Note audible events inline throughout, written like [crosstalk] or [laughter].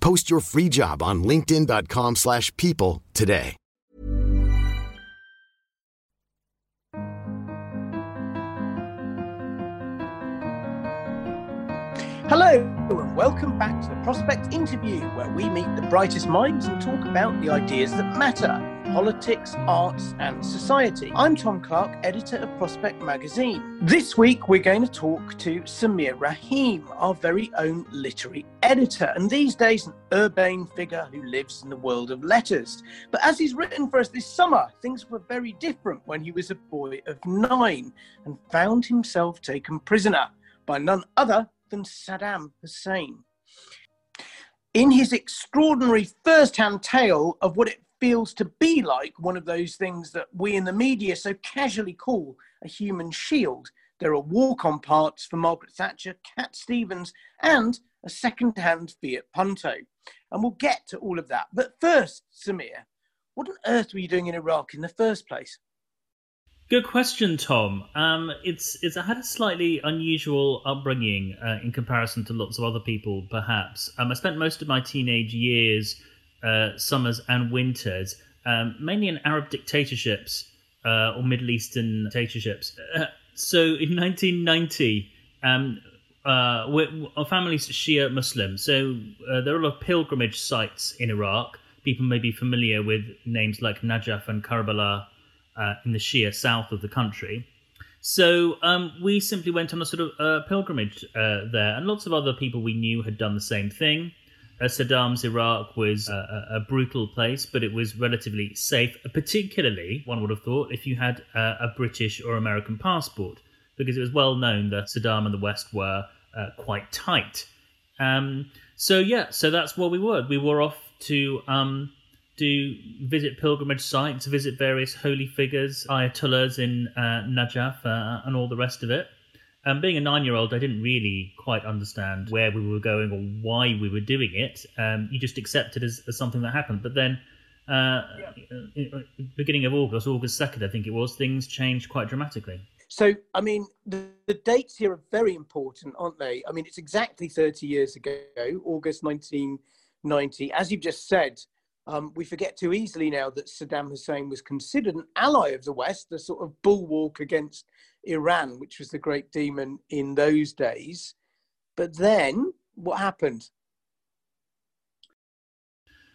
Post your free job on linkedin.com/people slash people today. Hello, and welcome back to the Prospect Interview, where we meet the brightest minds and talk about the ideas that matter politics, arts, and society. I'm Tom Clark, editor of Prospect magazine. This week, we're going to talk to Sameer Rahim, our very own literary editor, and these days, an urbane figure who lives in the world of letters. But as he's written for us this summer, things were very different when he was a boy of nine and found himself taken prisoner by none other than Saddam Hussein. In his extraordinary first hand tale of what it feels to be like one of those things that we in the media so casually call a human shield, there are walk on parts for Margaret Thatcher, Cat Stevens, and a second hand Fiat Punto. And we'll get to all of that. But first, Sameer, what on earth were you doing in Iraq in the first place? Good question, Tom. Um, it's it's I had a slightly unusual upbringing uh, in comparison to lots of other people, perhaps. Um, I spent most of my teenage years, uh, summers and winters, um, mainly in Arab dictatorships uh, or Middle Eastern dictatorships. Uh, so in 1990, um, uh, our family's Shia Muslim, so uh, there are a lot of pilgrimage sites in Iraq. People may be familiar with names like Najaf and Karbala in the Shia south of the country. So um, we simply went on a sort of pilgrimage there, and lots of other people we knew had done the same thing. Saddam's Iraq was a, a, brutal place, but it was relatively safe, particularly, one would have thought, if you had uh, a British or American passport, because it was well known that Saddam and the West were uh, quite tight. Um, so, yeah, so that's where we were. We were off to um, do visit pilgrimage sites, visit various holy figures, ayatollahs in uh, Najaf, uh, and all the rest of it. Um, being a nine-year-old, I didn't really quite understand where we were going or why we were doing it. Um, you just accept it as, as, something that happened. But then, uh, yeah. beginning of August, August second, I think it was, things changed quite dramatically. So, I mean, the, the, dates here are very important, aren't they? I mean, it's exactly 30 years ago, August 1990. As you've just said, um, we forget too easily now that Saddam Hussein was considered an ally of the West, a sort of bulwark against Iran, which was the great demon in those days. But then, what happened?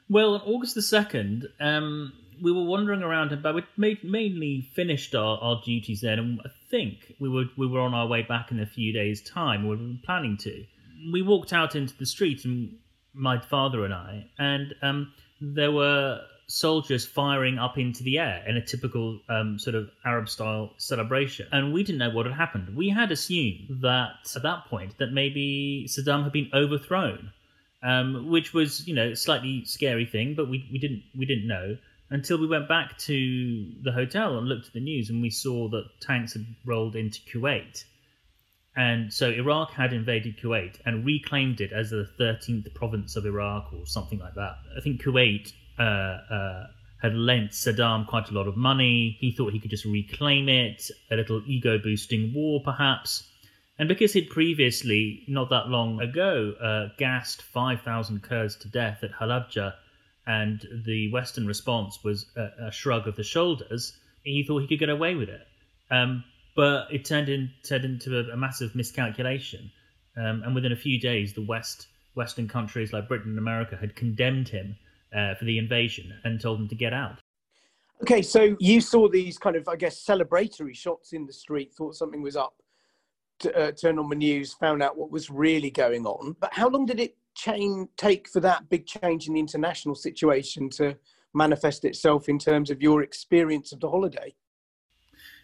Well, on August the 2nd, um, we were wandering around, but we'd mainly finished our, our duties then, and I think we were, we were on our way back in a few days' time. We were planning to. We walked out into the street, and my father and I, and um, there were soldiers firing up into the air in a typical um, sort of Arab style celebration. And we didn't know what had happened. We had assumed that at that point that maybe Saddam had been overthrown, um, which was, you know, a slightly scary thing, but we, we didn't we didn't know until we went back to the hotel and looked at the news and we saw that tanks had rolled into Kuwait. And so Iraq had invaded Kuwait and reclaimed it as the 13th province of Iraq or something like that. I think Kuwait uh, uh, had lent Saddam quite a lot of money. He thought he could just reclaim it, a little ego boosting war perhaps. And because he'd previously, not that long ago, uh, gassed 5,000 Kurds to death at Halabja, and the Western response was a, a, shrug of the shoulders, he thought he could get away with it. Um, but it turned, in, turned into a, a massive miscalculation. Um, and within a few days, the West, Western countries like Britain and America had condemned him uh, for the invasion and told them to get out. Okay, so you saw these kind of, I guess, celebratory shots in the street, thought something was up, to, uh, turned on the news, found out what was really going on. But how long did it change, take for that big change in the international situation to manifest itself in terms of your experience of the holiday?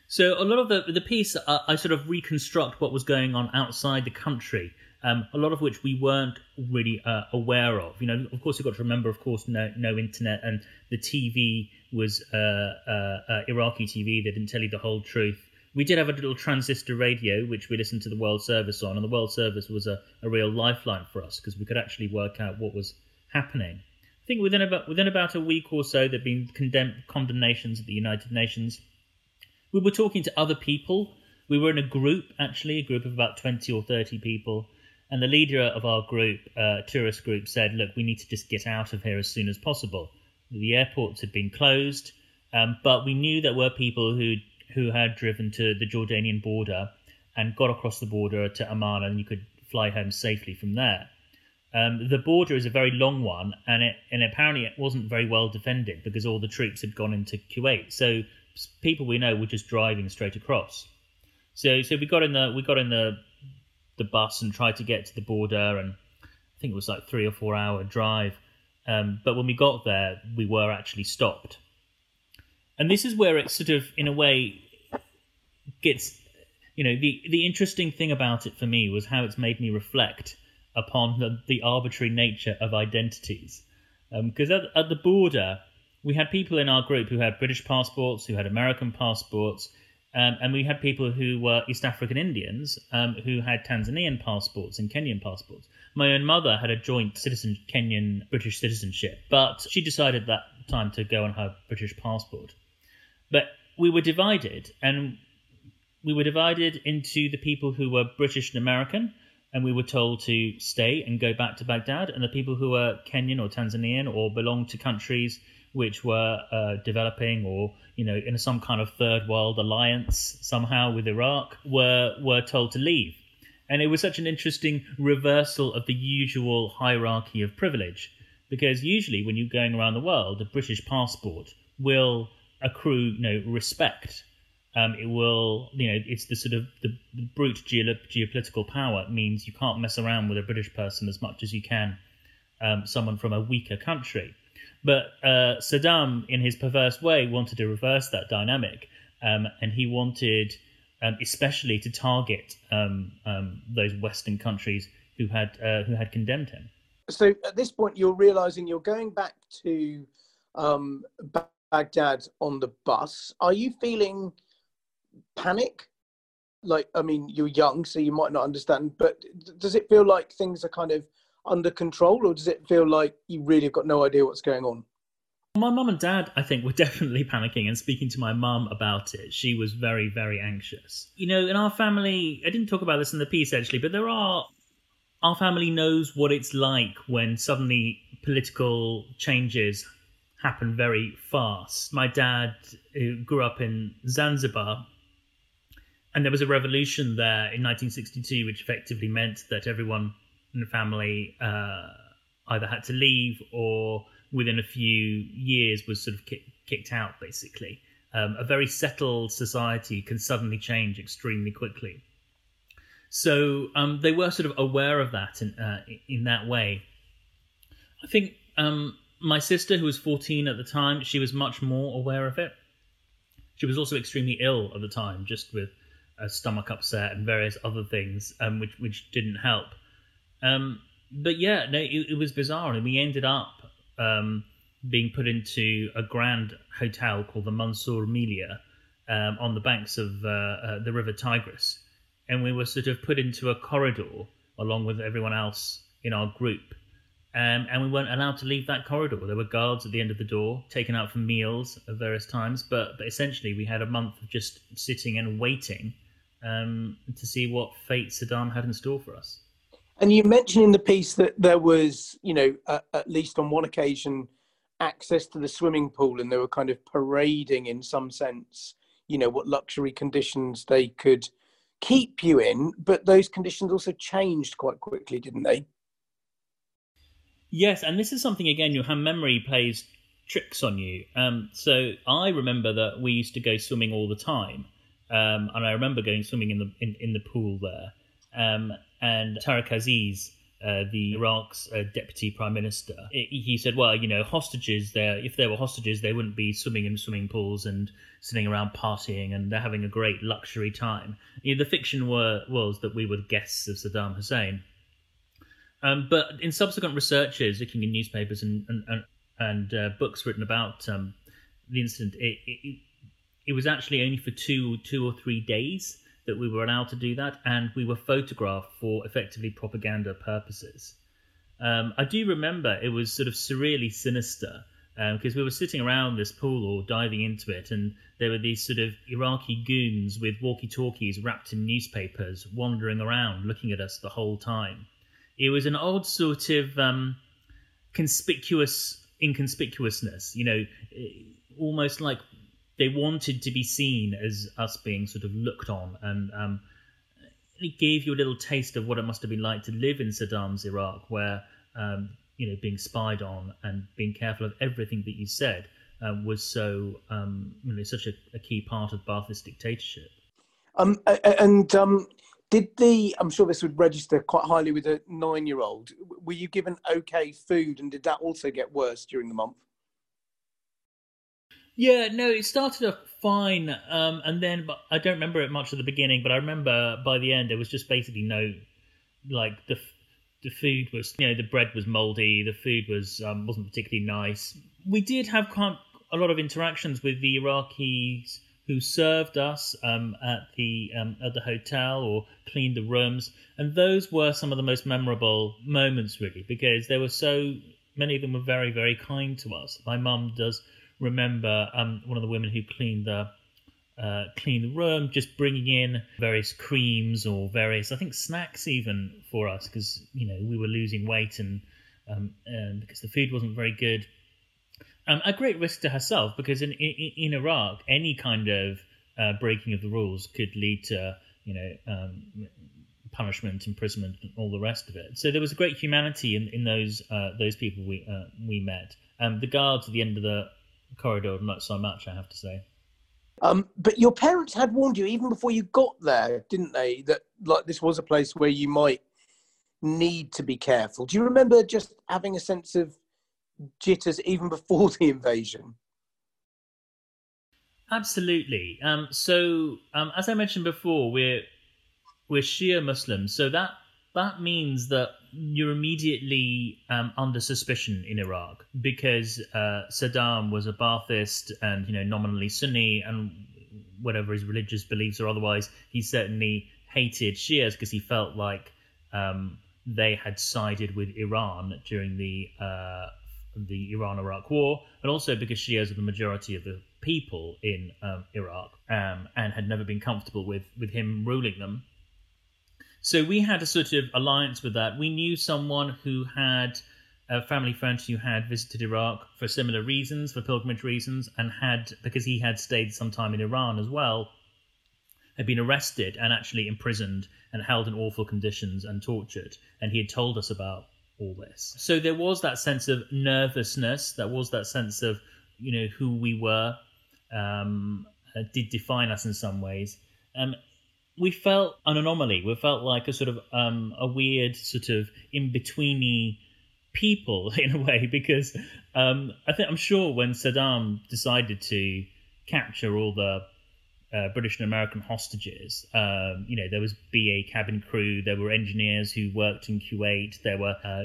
So a lot of the the piece, uh, I sort of reconstruct what was going on outside the country. Um, a lot of which we weren't really uh, aware of. You know, of course, you've got to remember, of course, no no internet, and the TV was uh, uh, uh, Iraqi TV. They didn't tell you the whole truth. We did have a little transistor radio, which we listened to the World Service on, and the World Service was a, a real lifeline for us because we could actually work out what was happening. I think within about within about a week or so, there'd been condemn- condemnations at the United Nations we were talking to other people. We were in a group, actually, a group of about 20 or 30 people. And the leader of our group, uh, tourist group, said, Look, we need to just get out of here as soon as possible. The airports had been closed, um, but we knew there were people who, who had driven to the Jordanian border and got across the border to Amman, and you could fly home safely from there. Um, the border is a very long one, and it and apparently it wasn't very well defended because all the troops had gone into Kuwait. So people we know were just driving straight across. So so we got in the we got in the the bus and tried to get to the border, and I think it was like three or four hour drive. Um, but when we got there, we were actually stopped. And this is where it sort of, in a way, gets, you know, the the interesting thing about it for me was how it's made me reflect upon the, the arbitrary nature of identities. Because um, at, at the border, we had people in our group who had British passports, who had American passports, um, and we had people who were East African Indians um, who had Tanzanian passports and Kenyan passports. My own mother had a joint citizen Kenyan British citizenship, but she decided that time to go on her British passport. But we were divided, and we were divided into the people who were British and American, and we were told to stay and go back to Baghdad, and the people who were Kenyan or Tanzanian or belonged to countries which were uh, developing or you know in some kind of third world alliance somehow with Iraq were were told to leave. And it was such an interesting reversal of the usual hierarchy of privilege because usually when you're going around the world, a British passport will accrue you know respect. Um, it will, you know, it's the sort of the, brute geopolitical power it means you can't mess around with a British person as much as you can um, someone from a weaker country. But uh, Saddam, in his perverse way, wanted to reverse that dynamic, um, and he wanted, um, especially, to target um, um those Western countries who had uh, who had condemned him. So at this point, you're realizing you're going back to Baghdad on the bus. Are you feeling panic? Like, I mean, you're young, so you might not understand, but does it feel like things are kind of under control, or does it feel like you really have got no idea what's going on? My mum and dad, I think, were [laughs] definitely panicking and speaking to my mum about it. She was very, very anxious. You know, in our family, I didn't talk about this in the piece actually, but there are. Our family knows what it's like when suddenly political changes happen very fast. My dad grew up in Zanzibar, and there was a revolution there in 1962, which effectively meant that everyone in the family uh, either had to leave or within a few years was sort of kick, kicked out, basically. Um, a very settled society can suddenly change extremely quickly. So um, they were sort of aware of that in, uh, in that way. I think um, my sister, who was 14 at the time, she was much more aware of it. She was also extremely ill at the time, just with a stomach upset and various other things, um, which which didn't help. Um, but yeah, no, it, it, was bizarre, and we ended up um, being put into a grand hotel called the Mansour Melia um, on the banks of uh, uh, the River Tigris, and we were sort of put into a corridor along with everyone else in our group. Um, and we weren't allowed to leave that corridor. There were guards at the end of the door, taken out for meals at various times. But, but essentially, we had a month of just sitting and waiting um, to see what fate Saddam had in store for us. And you mentioned in the piece that there was, you know, uh, at least on one occasion, access to the swimming pool, and they were kind of parading, in some sense, you know, what luxury conditions they could keep you in. But those conditions also changed quite quickly, didn't they? Yes, and this is something again. Your hand memory plays tricks on you. Um, so I remember that we used to go swimming all the time, um, and I remember going swimming in the in, in the pool there. Um, and Tariq Aziz, uh, the Iraq's uh, deputy prime minister, he said, "Well, you know, hostages. There, if there were hostages, they wouldn't be swimming in swimming pools and sitting around partying, and they're having a great luxury time." You know, the fiction were, was that we were guests of Saddam Hussein. Um, but in subsequent researches, looking in newspapers and and, and, and uh, books written about um, the incident, it, it, it was actually only for two two or three days that we were allowed to do that, and we were photographed for effectively propaganda purposes. Um, I do remember it was sort of surreally sinister because um, we were sitting around this pool or diving into it, and there were these sort of Iraqi goons with walkie talkies wrapped in newspapers wandering around looking at us the whole time. It was an odd sort of um, conspicuous inconspicuousness, you know, almost like they wanted to be seen as us being sort of looked on, and um, it gave you a little taste of what it must have been like to live in Saddam's Iraq, where um, you know being spied on and being careful of everything that you said um, was so um, you know such a, a, key part of Ba'athist dictatorship. Um, and um, did the I'm sure this would register quite highly with a nine-year-old. Were you given okay food, and did that also get worse during the month? Yeah, no, it started off fine, um, and then but I don't remember it much at the beginning, but I remember by the end it was just basically no, like the the food was you know the bread was moldy, the food was um, wasn't particularly nice. We did have quite a lot of interactions with the Iraqis who served us um, at the um, at the hotel or cleaned the rooms, and those were some of the most memorable moments, really, because there were so many of them were very very kind to us. My mum does remember um, one of the women who cleaned the uh, cleaned the room, just bringing in various creams or various, I think, snacks even for us because you know we were losing weight and, um, and because the food wasn't very good. Um, a great risk to herself because in in, in Iraq, any kind of uh, breaking of the rules could lead to you know um, punishment, imprisonment, and all the rest of it. So there was a great humanity in, in those uh, those people we uh, we met. Um, the guards at the end of the corridor not so much, I have to say. Um, but your parents had warned you even before you got there, didn't they? That like this was a place where you might need to be careful. Do you remember just having a sense of jitters even [laughs] before the invasion? Absolutely. Um, so, um, as I mentioned before, we're we're Shia Muslims, so that that means that you're immediately um, under suspicion in Iraq because uh, Saddam was a Ba'athist and you know nominally Sunni and whatever his religious beliefs or otherwise, he certainly hated Shias because he felt like um, they had sided with Iran during the uh, the Iran-Iraq war, and also because Shias are the majority of the people in um, Iraq um, and had never been comfortable with with him ruling them. So we had a sort of alliance with that. We knew someone who had a family friend who had visited Iraq for similar reasons, for pilgrimage reasons, and had, because he had stayed some time in Iran as well, had been arrested and actually imprisoned and held in awful conditions and tortured. And he had told us about all this. So there was that sense of nervousness, there was that sense of, you know, who we were, um, uh, did define us in some ways. Um, we felt an anomaly. We felt like a sort of um, a weird sort of in betweeny people [laughs] in a way because um, I think I'm sure when Saddam decided to capture all the uh, British and American hostages. Um, you know, there was BA cabin crew, there were engineers who worked in Kuwait, there were uh,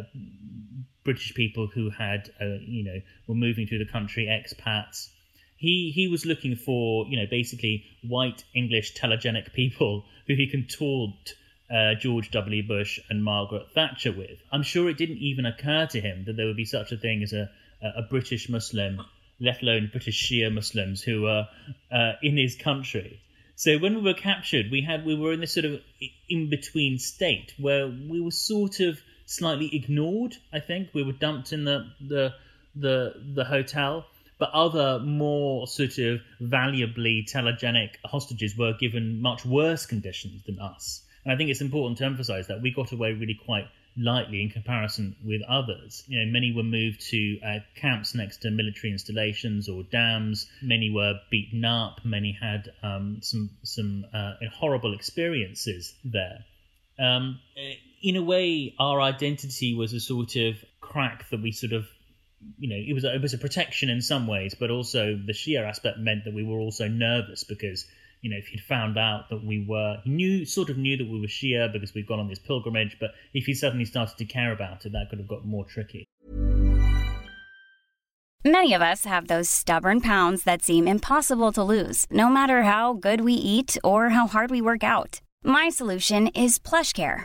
British people who had, uh, you know, were moving through the country, expats he he was looking for you know basically white English telegenic people who he can taunt uh, George W. Bush and Margaret Thatcher with. I'm sure it didn't even occur to him that there would be such a thing as a a British Muslim, let alone British Shia Muslims who were uh, in his country. So when we were captured, we had we were in this sort of in between state where we were sort of slightly ignored. I think we were dumped in the the the the hotel but other more sort of valuably telegenic hostages were given much worse conditions than us. And I think it's important to emphasize that we got away really quite lightly in comparison with others. You know, many were moved to uh, camps next to military installations or dams. Many were beaten up. Many had um, some some uh, horrible experiences there. Um, in a way, our identity was a sort of crack that we sort of you know, it was a, it was a protection in some ways, but also the Shia aspect meant that we were also nervous because you know if he'd found out that we were he knew sort of knew that we were Shia because we'd gone on this pilgrimage, but if he suddenly started to care about it, that could have got more tricky. Many of us have those stubborn pounds that seem impossible to lose, no matter how good we eat or how hard we work out. My solution is PlushCare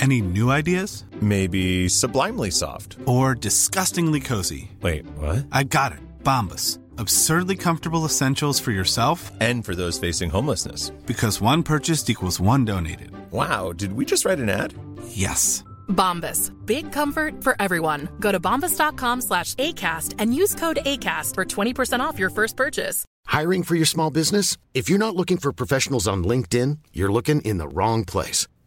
Any new ideas? Maybe sublimely soft. Or disgustingly cozy. Wait, what? I got it. Bombas. Absurdly comfortable essentials for yourself and for those facing homelessness. Because one purchased equals one donated. Wow, did we just write an ad? Yes. Bombas. Big comfort for everyone. Go to bombas.com slash ACAST and use code ACAST for 20% off your first purchase. Hiring for your small business? If you're not looking for professionals on LinkedIn, you're looking in the wrong place.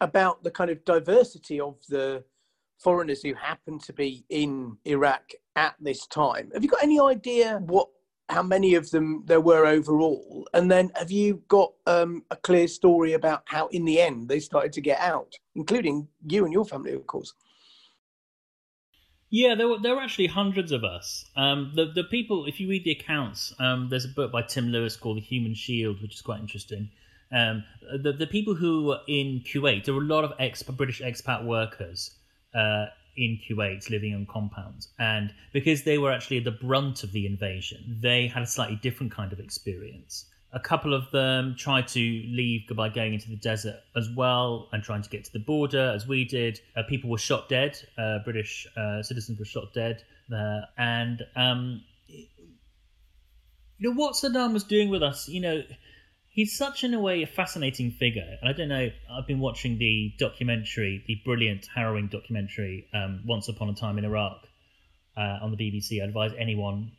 about the kind of diversity of the foreigners who happen to be in Iraq at this time. Have you got any idea what how many of them there were overall? And then have you got um, a clear story about how in the end they started to get out, including you and your family, of course? Yeah, there were there were actually hundreds of us. Um, the the people, if you read the accounts, um, there's a book by Tim Lewis called The Human Shield, which is quite interesting. Um, the the people who were in Kuwait, there were a lot of British expat workers uh, in Kuwait living on compounds, and because they were actually the brunt of the invasion, they had a slightly different kind of experience. A couple of them tried to leave by going into the desert as well and trying to get to the border, as we did. Uh, people were shot dead. Uh, British uh, citizens were shot dead there, and um, you know what Saddam was doing with us. You know, he's such in a way a fascinating figure. And i don't know i've been watching the documentary the brilliant harrowing documentary um, once upon a time in iraq uh, on the bbc i advise anyone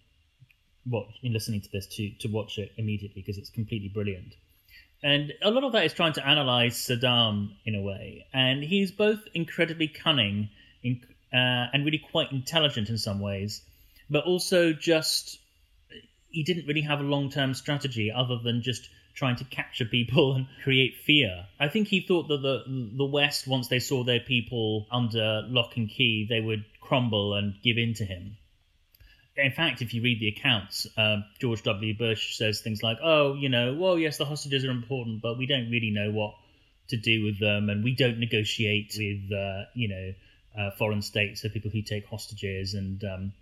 what in listening to this to to watch it immediately because it's completely brilliant. And a lot of that is trying to analyze saddam in a way. And he's both incredibly cunning in, uh, and really quite intelligent in some ways but also just he didn't really have a long-term strategy other than just trying to capture people and create fear. I think he thought that the the West, once they saw their people under lock and key, they would crumble and give in to him. In fact, if you read the accounts, uh, George W. Bush says things like, "Oh, you know, well, yes, the hostages are important, but we don't really know what to do with them, and we don't negotiate with, uh, you know, uh, foreign states or people who take hostages." And um,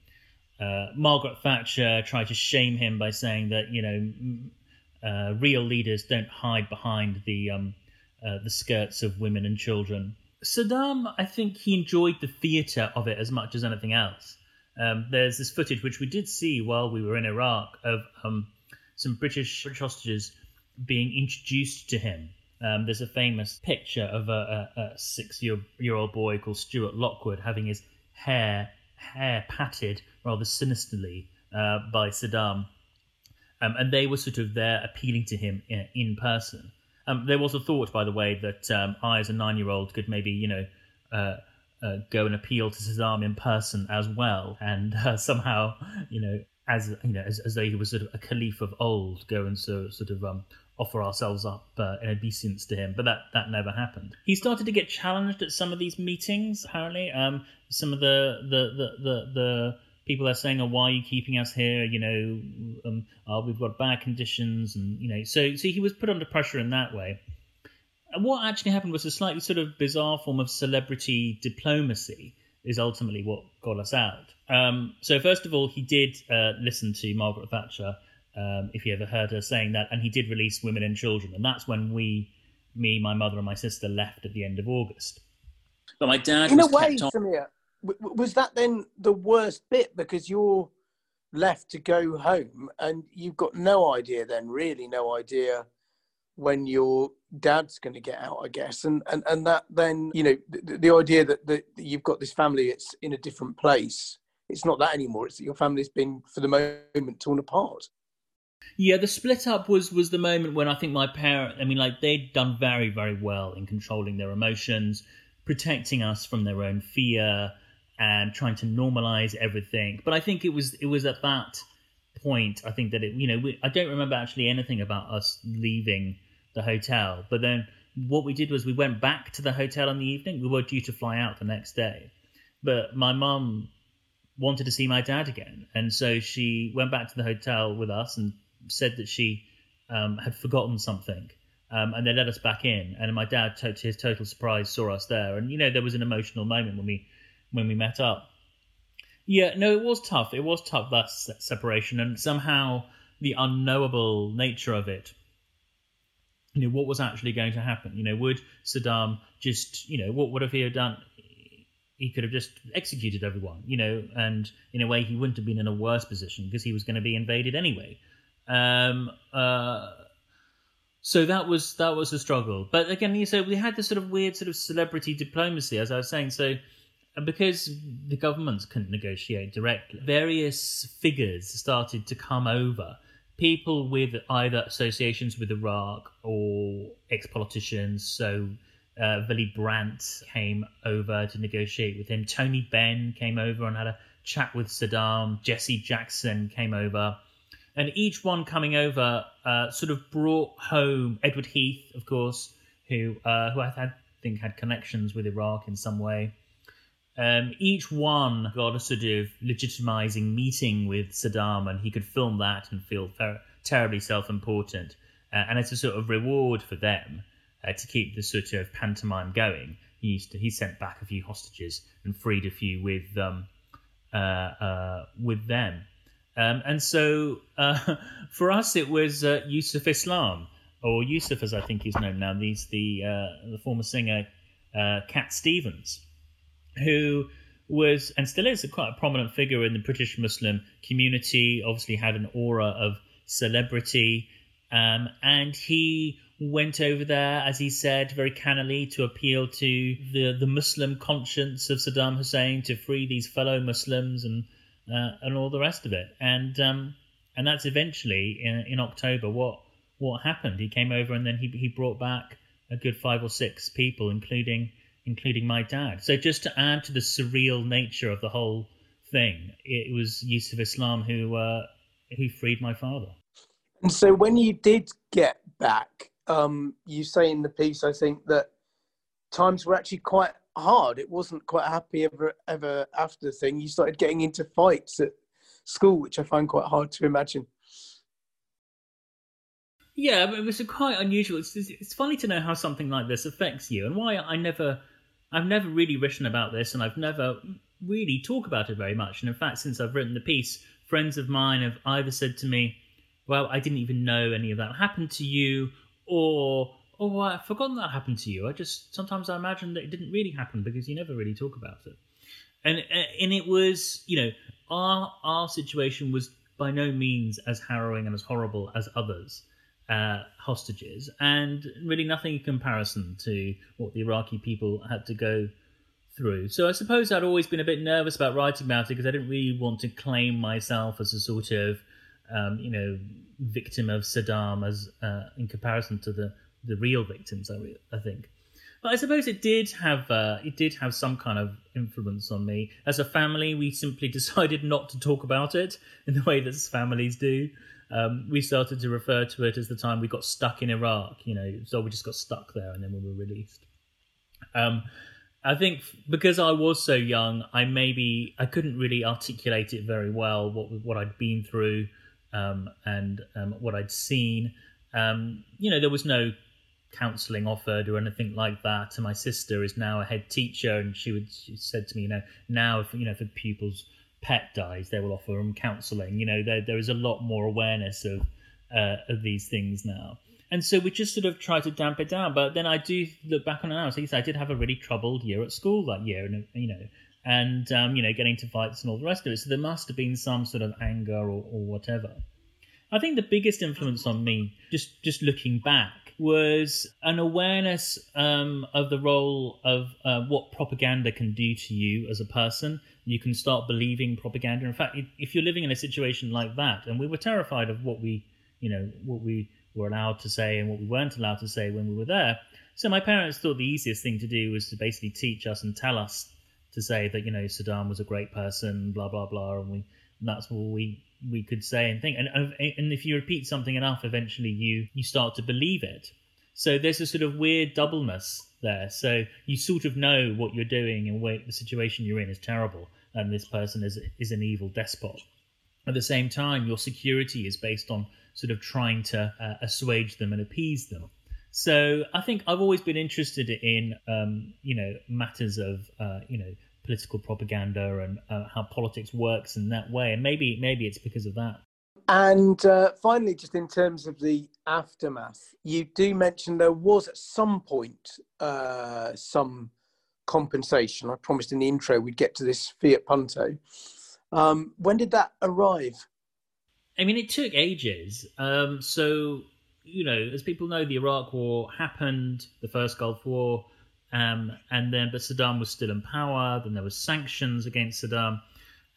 uh, Margaret Thatcher tried to shame him by saying that, you know, uh, real leaders don't hide behind the um, uh, the skirts of women and children. Saddam, I think he enjoyed the theatre of it as much as anything else. Um, there's this footage which we did see while we were in Iraq of um, some British, British hostages being introduced to him. Um, there's a famous picture of a, a, a six-year-old boy called Stuart Lockwood having his hair hair patted rather sinisterly uh, by Saddam um, and they were sort of there appealing to him in, in person. Um, there was a thought, by the way, that um, I, as a nine-year-old, could maybe, you know, uh, uh, go and appeal to Saddam in person as well, and uh, [laughs] somehow, you know, as you know, as, as though he was sort of a caliph of old, go and so, sort of um, offer ourselves up uh, in obeisance to him. But that that never happened. He started to get challenged at some of these meetings. Apparently, um, some of the the the the, the people are saying, "Oh, why are you keeping us here?" You know, um, oh, we've got bad conditions, and you know, so so he was put under pressure in that way. And what actually happened was a slightly sort of bizarre form of celebrity diplomacy. Is ultimately what got us out. Um, so first of all, he did uh, listen to Margaret Thatcher, um, if you ever heard her saying that, and he did release Women and Children, and that's when we, me, my mother, and my sister left at the end of August. But my dad, in a was way, kept on- Sameer, w- w- was that then the worst bit because you're left to go home and you've got no idea then, really no idea when your dad's going to get out, I guess, and and and that then you know the, the idea that that you've got this family, it's in a different place. It's not that anymore. It's that your family's been for the moment torn apart. Yeah, the split up was was the moment when I think my parent, I mean, like they'd done very very well in controlling their emotions, protecting us from their own fear, and trying to normalize everything. But I think it was it was at that point I think that it you know we, I don't remember actually anything about us leaving the hotel. But then what we did was we went back to the hotel in the evening. We were due to fly out the next day, but my mum wanted to see my dad again, and so she went back to the hotel with us and said that she um, had forgotten something. Um, and they let us back in, and my dad, to his total surprise, saw us there. And you know, there was an emotional moment when we when we met up. Yeah, no, it was tough. It was tough that separation, and somehow the unknowable nature of it. You know, what was actually going to happen? You know, would Saddam just, you know, what would have he done? He could have just executed everyone, you know, and in a way he wouldn't have been in a worse position because he was going to be invaded anyway. Um, uh, so that was that was a struggle. But again, you so we had this sort of weird sort of celebrity diplomacy, as I was saying. So and because the governments couldn't negotiate directly, various figures started to come over. People with either associations with Iraq or ex-politicians. So uh, Willy Brandt came over to negotiate with him. Tony Benn came over and had a chat with Saddam. Jesse Jackson came over. And each one coming over uh, sort of brought home Edward Heath, of course, who uh, who I think had connections with Iraq in some way. Um, each one got a sort of legitimizing meeting with Saddam, and he could film that and feel ter- terribly self-important. Uh, and as a sort of reward for them uh, to keep the sort of pantomime going, he used to, he sent back a few hostages and freed a few with um, uh, uh, with them. Um, and so uh, [laughs] for us, it was uh, Yusuf Islam, or Yusuf as I think he's known now. He's the the former singer Cat Stevens, who was and still is a quite a prominent figure in the British Muslim community. Obviously, had an aura of celebrity, um, and he went over there, as he said very cannily, to appeal to the the Muslim conscience of Saddam Hussein to free these fellow Muslims and uh, and all the rest of it. And um, and that's eventually in, in October what what happened. He came over and then he he brought back a good five or six people, including including my dad. So just to add to the surreal nature of the whole thing, it was Yusuf Islam who uh, who freed my father. And so when you did get back, um, you say in the piece, I think that times were actually quite hard. It wasn't quite a happy ever ever after thing. You started getting into fights at school, which I find quite hard to imagine. Yeah, it was quite unusual. It's, it's funny to know how something like this affects you, and why I never, I've never really written about this, and I've never really talked about it very much. And in fact, since I've written the piece, friends of mine have either said to me, "Well, I didn't even know any of that happened to you," or "Oh, I've forgotten that happened to you." I just sometimes I imagine that it didn't really happen because you never really talk about it. And uh, and it was, you know, our our situation was by no means as harrowing and as horrible as others uh, hostages, and really nothing in comparison to what the Iraqi people had to go through. So I suppose I'd always been a bit nervous about writing about it because I didn't really want to claim myself as a sort of, um, you know, victim of Saddam as uh, in comparison to the the real victims. I, re- I think. But I suppose it did have uh, it did have some kind of influence on me. As a family, we simply [laughs] decided not to talk about it in the way that families do. Um, we started to refer to it as the time we got stuck in Iraq. You know, so we just got stuck there, and then we were released. Um, I think because I was so young, I maybe I couldn't really articulate it very well what what I'd been through um, and um, what I'd seen. Um, you know, there was no counselling offered or anything like that. And my sister is now a head teacher, and she would she said to me, you know, now if you know a pupil's pet dies, they will offer them counselling. You know, there there is a lot more awareness of uh, of these things now. And so we just sort of try to damp it down. But then I do look back on it now. So I did have a really troubled year at school that year, and you know, and um, you know, getting to fights and all the rest of it. So there must have been some sort of anger or, or whatever. I think the biggest influence on me, just just looking back, was an awareness um, of the role of uh, what propaganda can do to you as a person. You can start believing propaganda. In fact, if you're living in a situation like that, and we were terrified of what we, you know, what we were allowed to say and what we weren't allowed to say when we were there. So my parents thought the easiest thing to do was to basically teach us and tell us to say that you know Saddam was a great person, blah blah blah, and we and that's what we we could say and think. And and if you repeat something enough, eventually you you start to believe it. So there's a sort of weird doubleness there. So you sort of know what you're doing and where the situation you're in is terrible, and this person is is an evil despot. At the same time, your security is based on sort of trying to uh, assuage them and appease them. So I think I've always been interested in, um, you know, matters of, uh, you know, political propaganda and uh, how politics works in that way. And maybe maybe it's because of that. And uh, finally, just in terms of the aftermath, you do mention there was at some point uh, some compensation. I promised in the intro we'd get to this Fiat Punto. Um, when did that arrive? I mean, it took ages. Um, so, you know, as people know, the Iraq War happened, the first Gulf War, um, and then but Saddam was still in power. Then there was sanctions against Saddam,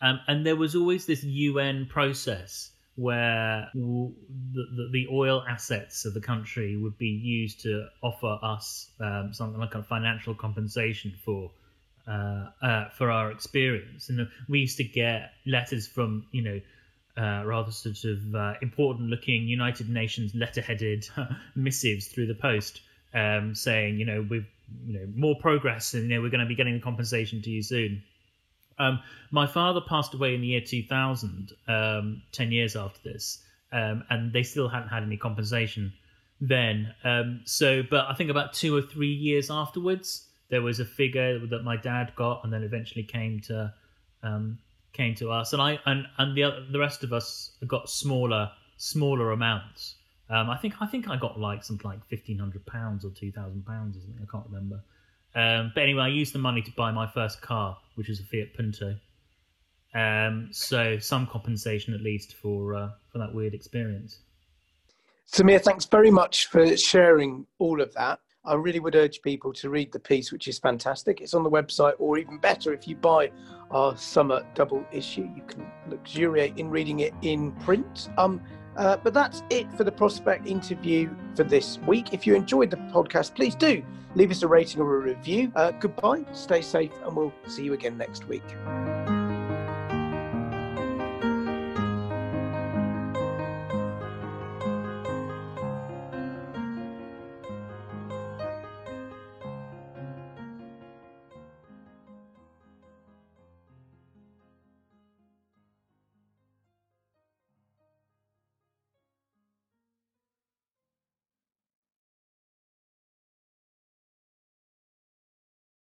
um, and there was always this UN process where the, the, the, oil assets of the country would be used to offer us um, something like a financial compensation for uh, uh, for our experience. And we used to get letters from you know uh, rather sort of uh, important looking United Nations letterheaded [laughs] missives through the post um, saying, you know, we've you know more progress and you know we're going to be getting the compensation to you soon. Um, my father passed away in the year 2000, um, 10 years after this, um, and they still hadn't had any compensation then. Um, so, but I think about two or three years afterwards, there was a figure that my dad got, and then eventually came to um, came to us, and I and and the the rest of us got smaller smaller amounts. Um, I think I think I got like something like fifteen hundred pounds or two thousand pounds or something. I can't remember. Um, but anyway, I used the money to buy my first car, which was a Fiat Punto. Um, so some compensation at least for uh, for that weird experience. Sameer, thanks very much for sharing all of that. I really would urge people to read the piece, which is fantastic. It's on the website, or even better, if you buy our summer double issue, you can luxuriate in reading it in print. Um, uh, but that's it for the prospect interview for this week. If you enjoyed the podcast, please do leave us a rating or a review. Uh, goodbye, stay safe, and we'll see you again next week.